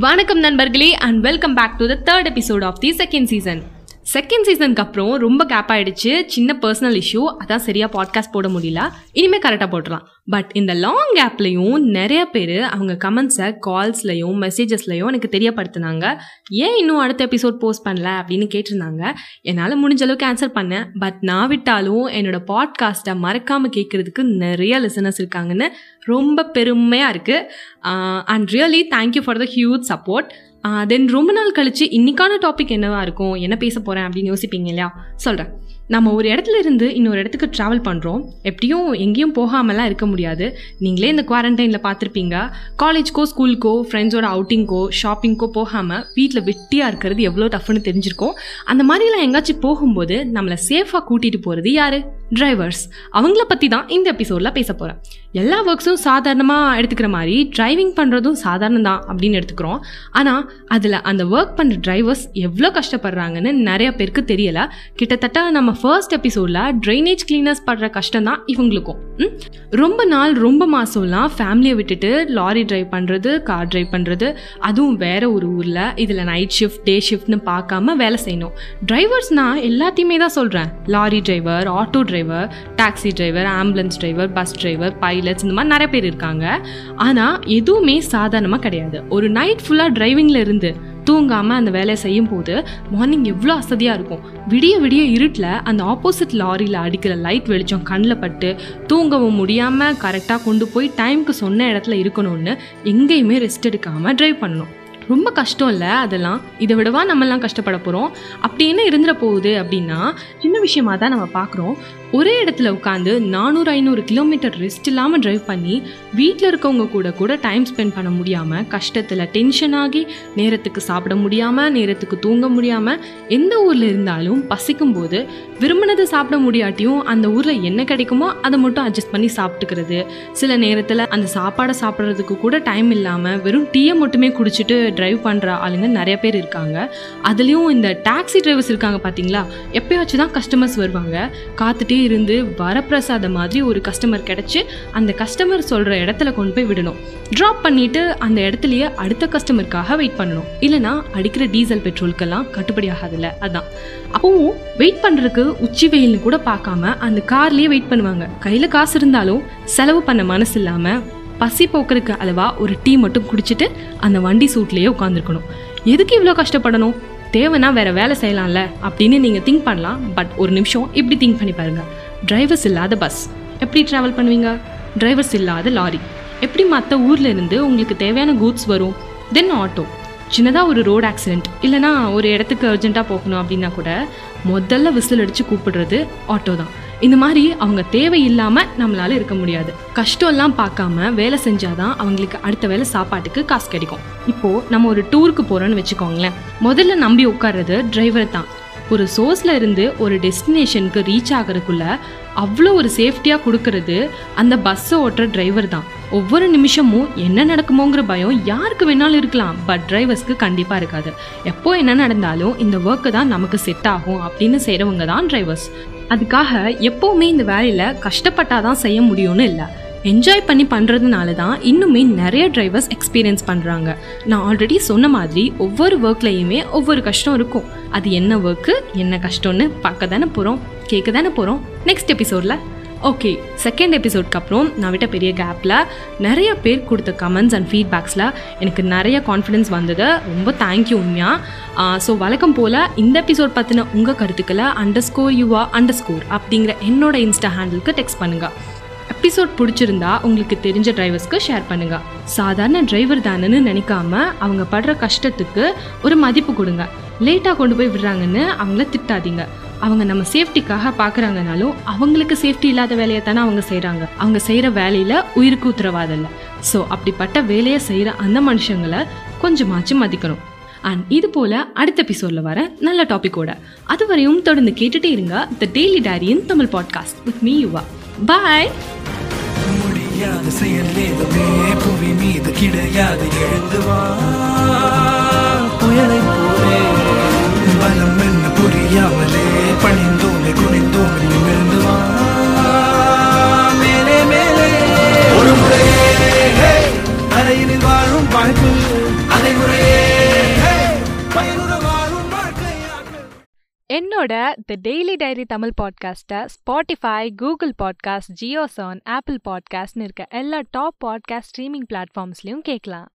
வணக்கம் நண்பர்களே and welcome back to the third episode of the second season second சீசனுக்கு அப்புறம் ரொம்ப கேப் ஆயிடுச்சு. சின்ன பர்சனல் இஷ்யூ அதான் சரியாக பாட்காஸ்ட் போட முடியல. இனிமேல் கரெக்டாக போட்டுலாம் பட் இந்த லாங் கேப்லையும் நிறைய பேர் அவங்க கமெண்ட்ஸை கால்ஸ்லையும் மெசேஜஸ்லையும் எனக்கு தெரியப்படுத்தினாங்க. ஏன் இன்னும் அடுத்த எபிசோட் போஸ்ட் பண்ணல அப்படின்னு கேட்டிருந்தாங்க. என்னால் முடிஞ்ச அளவுக்கு ஆன்சர் பண்ணேன். பட் நான் விட்டாலும் என்னோட பாட்காஸ்ட்டை மறக்காமல் கேட்குறதுக்கு நிறைய லிசனர்ஸ் இருக்காங்கன்னு ரொம்ப பெருமையாக இருக்குது and really thank you for the huge support then ரொம்ப நாள் கழித்து இன்னைக்கான டாபிக் என்னவா இருக்கும்? என்ன பேச போகிறேன் அப்படின்னு யோசிப்பீங்க இல்லையா? சொல்கிறேன் நம்ம ஒரு இடத்துல இருந்து இன்னொரு இடத்துக்கு ட்ராவல் பண்ணுறோம் எப்படியும் எங்கேயும் போகாமலாம் இருக்க முடியாது. நீங்களே இந்த குவாரண்டைனில் பார்த்துருப்பீங்க. காலேஜ்க்கோ ஸ்கூலுக்கோ ஃப்ரெண்ட்ஸோட அவுட்டிங்க்கோ ஷாப்பிங்க்கோ போகாமல் வீட்டில் வெட்டியாக இருக்கிறது எவ்வளோ டஃப்னு தெரிஞ்சிருக்கோம். அந்த மாதிரிலாம் எங்காச்சும் போகும்போது நம்மளை சேஃபாக கூட்டிகிட்டு போகிறது யார்? டிரைவர்ஸ் அவங்கள பற்றி தான் இந்த எபிசோடில் பேச போகிறேன் எல்லா ஒர்க்ஸும் சாதாரணமாக எடுத்துக்கிற மாதிரி டிரைவிங் பண்ணுறதும் சாதாரணம் தான் அப்படின்னு எடுத்துக்கிறோம். ஆனால் அதில் அந்த ஒர்க் பண்ணுற டிரைவர்ஸ் எவ்வளோ கஷ்டப்படுறாங்கன்னு நிறைய பேருக்கு தெரியலை. கிட்டத்தட்ட நம்ம ஃபர்ஸ்ட் எபிசோடில் ட்ரைனேஜ் கிளீனர்ஸ் படுற கஷ்டம் தான் இவங்களுக்கும். ரொம்ப நாள் ரொம்ப மாதம்லாம் ஃபேமிலியை விட்டுட்டு லாரி ட்ரைவ் பண்ணுறது கார் ட்ரைவ் பண்ணுறது அதுவும் வேற ஒரு ஊரில். இதில் நைட் ஷிஃப்ட் டே ஷிஃப்ட்னு பார்க்காம வேலை செய்யணும். டிரைவர்ஸ்னால் எல்லாத்தையுமே தான் சொல்கிறேன் lorry driver auto driver taxi driver ambulance driver bus driver pilots இந்த மாதிரி நிறைய பேர் இருக்காங்க. ஆனால் எதுவுமே சாதாரணமாக கிடையாது. ஒரு நைட் ஃபுல்லாக டிரைவிங்கில் இருந்து தூங்காமல் அந்த வேலையை செய்யும் போது மார்னிங் எவ்வளோ அசதியாக இருக்கும். விடிய விடிய இருட்டில் அந்த ஆப்போசிட் லாரியில் அடிக்கிற லைட் வெளிச்சம் கண்ணில் பட்டு தூங்கவும் முடியாமல் கரெக்டாக கொண்டு போய் டைமுக்கு சொன்ன இடத்துல இருக்கணும்னு எங்கேயுமே ரெஸ்ட் எடுக்காமல் ட்ரைவ் பண்ணணும். ரொம்ப கஷ்டம் இல்லை அதெல்லாம். இதை விடவா நம்மலாம் கஷ்டப்பட போகிறோம் அப்படி என்ன இருந்துட போகுது அப்படின்னா சின்ன விஷயமா தான் நம்ம பார்க்குறோம். ஒரே இடத்துல உட்காந்து நானூறு ஐநூறு கிலோமீட்டர் ரெஸ்ட் இல்லாமல் ட்ரைவ் பண்ணி வீட்டில் இருக்கவங்க கூட கூட டைம் ஸ்பெண்ட் பண்ண முடியாமல் கஷ்டத்தில் டென்ஷன் ஆகி நேரத்துக்கு சாப்பிட முடியாமல் நேரத்துக்கு தூங்க முடியாமல் எந்த ஊரில் இருந்தாலும் பசிக்கும் போது விரும்பினதை சாப்பிட முடியாட்டியும் அந்த ஊரில் என்ன கிடைக்குமோ அதை மட்டும் அட்ஜஸ்ட் பண்ணி சாப்பிட்டுக்கிறது. சில நேரத்தில் அந்த சாப்பாடை சாப்பிட்றதுக்கு கூட டைம் இல்லாமல் வெறும் டீயை மட்டுமே குடிச்சிட்டு ட்ரைவ் பண்ணுற ஆளுங்க நிறைய பேர் இருக்காங்க. அதுலேயும் இந்த டாக்ஸி டிரைவர்ஸ் இருக்காங்க பார்த்தீங்களா எப்பயாச்சும் தான் கஸ்டமர்ஸ் வருவாங்க. காத்துட்டே இருந்து வரப்பிரசாத மாதிரி ஒரு கஸ்டமர் கிடச்சி அந்த கஸ்டமர் சொல்கிற இடத்துல கொண்டு போய் விடணும். ட்ராப் பண்ணிட்டு அந்த இடத்துலையே அடுத்த கஸ்டமருக்காக வெயிட் பண்ணணும். இல்லைனா அடிக்கிற டீசல் பெட்ரோலுக்கெல்லாம் கட்டுப்படி ஆகாதுல்ல. அதான். அப்பவும் வெயிட் பண்ணுறதுக்கு உச்சி வெயில்னு கூட பார்க்காம அந்த கார்லேயே வெயிட் பண்ணுவாங்க. கையில் காசு இருந்தாலும் செலவு பண்ண மனசு இல்லாமல் பசி போக்குறதுக்கு அளவாக ஒரு டீ மட்டும் குடிச்சிட்டு அந்த வண்டி சூட்லேயே உட்காந்துருக்கணும் எதுக்கு இவ்வளோ கஷ்டப்படணும்? தேவைன்னா வேற வேலை செய்யலாம்ல அப்படின்னு நீங்கள் திங்க் பண்ணலாம். பட் ஒரு நிமிஷம் இப்படி திங்க் பண்ணி பாருங்க. டிரைவர்ஸ் இல்லாத பஸ் எப்படி ட்ராவல் பண்ணுவீங்க? டிரைவர்ஸ் இல்லாத லாரி எப்படி மற்ற ஊர்ல இருந்து உங்களுக்கு தேவையான கூட்ஸ் வரும்? தென் ஆட்டோ சின்னதாக ஒரு ரோட் ஆக்சிடென்ட் இல்லைனா ஒரு இடத்துக்கு அர்ஜென்ட்டாக போகணும் அப்படின்னா கூட முதல்ல விசில் அடித்து கூப்பிடுறது ஆட்டோ தான். இந்த மாதிரி அவங்க தேவையில்லாமல் நம்மளால இருக்க முடியாது. கஷ்டம்லாம் பார்க்காம வேலை செஞ்சாதான் அவங்களுக்கு அடுத்த வேலை சாப்பாட்டுக்கு காசு கிடைக்கும். இப்போ நம்ம ஒரு டூருக்கு போறோம்னு வச்சுக்கோங்களேன். முதல்ல நம்பி உட்கார்றது டிரைவர் தான். ஒரு சோர்ஸில் இருந்து ஒரு டெஸ்டினேஷனுக்கு ரீச் ஆகிறதுக்குள்ள அவ்வளோ ஒரு சேஃப்டியாக கொடுக்கறது அந்த பஸ்ஸை ஓட்டுற டிரைவர் தான். ஒவ்வொரு நிமிஷமும் என்ன நடக்குமோங்கிற பயம் யாருக்கு வேணாலும் இருக்கலாம். பட் டிரைவர்ஸ்க்கு கண்டிப்பாக இருக்காது. எப்போ என்ன நடந்தாலும் இந்த ஒர்க்கு தான் நமக்கு செட் ஆகும் அப்படின்னு செய்கிறவங்க தான் டிரைவர்ஸ் அதுக்காக எப்போவுமே இந்த வேலையில் கஷ்டப்பட்டாதான் செய்ய முடியும்னு இல்லை. என்ஜாய் பண்ணி பண்ணுறதுனால தான் இன்னுமே நிறைய டிரைவர்ஸ் எக்ஸ்பீரியன்ஸ் பண்ணுறாங்க நான் ஆல்ரெடி சொன்ன மாதிரி ஒவ்வொரு ஒர்க்லையுமே ஒவ்வொரு கஷ்டம் இருக்கும். அது என்ன ஒர்க்கு என்ன கஷ்டம்னு பார்க்க தானே போகிறோம் கேட்க தானே போகிறோம் நெக்ஸ்ட் எபிசோடில் ஓகே செகண்ட் எபிசோட்க்கு அப்புறம் நான் விட்ட பெரிய கேப்பில் நிறைய பேர் கொடுத்த கமெண்ட்ஸ் அண்ட் ஃபீட்பேக்ஸில் எனக்கு நிறைய கான்ஃபிடென்ஸ் வந்தது. ரொம்ப தேங்க்யூ உண்மையாக ஸோ வழக்கம் போல் இந்த எபிசோட் பற்றின உங்கள் கருத்துக்களை underscore Yuva underscore அப்படிங்கிற என்னோட இன்ஸ்டா ஹேண்டிலுக்கு டெக்ஸ்ட் பண்ணுங்கள் எபிசோட் பிடிச்சிருந்தா உங்களுக்கு தெரிஞ்ச டிரைவர்ஸ்க்கு ஷேர் பண்ணுங்க. சாதாரண டிரைவர் தானேன்னு நினைக்காம அவங்க படுற கஷ்டத்துக்கு ஒரு மதிப்பு கொடுங்க. லேட்டாக கொண்டு போய் விடுறாங்கன்னு அவங்கள திட்டாதீங்க. அவங்க நம்ம சேஃப்டிக்காக பார்க்குறாங்கனாலும் அவங்களுக்கு சேஃப்டி இல்லாத வேலையை தானே அவங்க செய்கிறாங்க அவங்க செய்கிற வேலையில் உயிருக்கு உத்தரவாதம் இல்லை. ஸோ அப்படிப்பட்ட வேலையை செய்கிற அந்த மனுஷங்களை கொஞ்சமாச்சும் மதிக்கணும். அண்ட் இது போல அடுத்த எபிசோடில் வர நல்ல டாப்பிக்கோட அதுவரையும் தொடர்ந்து கேட்டுட்டே இருங்க. The daily டைரியின் Tamil podcast with me Yuva bye முடியாத செயல் ஏதுமே புவி மீது கிடையாது. எழுந்து என்னோட த டெய்லி டைரி தமிழ் பாட்காஸ்ட்டை Spotify Google podcast JioSaavn Apple பாட்காஸ்ட்னு இருக்க எல்லா டாப் பாட்காஸ்ட் ஸ்ட்ரீமிங் பிளாட்ஃபார்ம்ஸ்லையும் கேட்கலாம்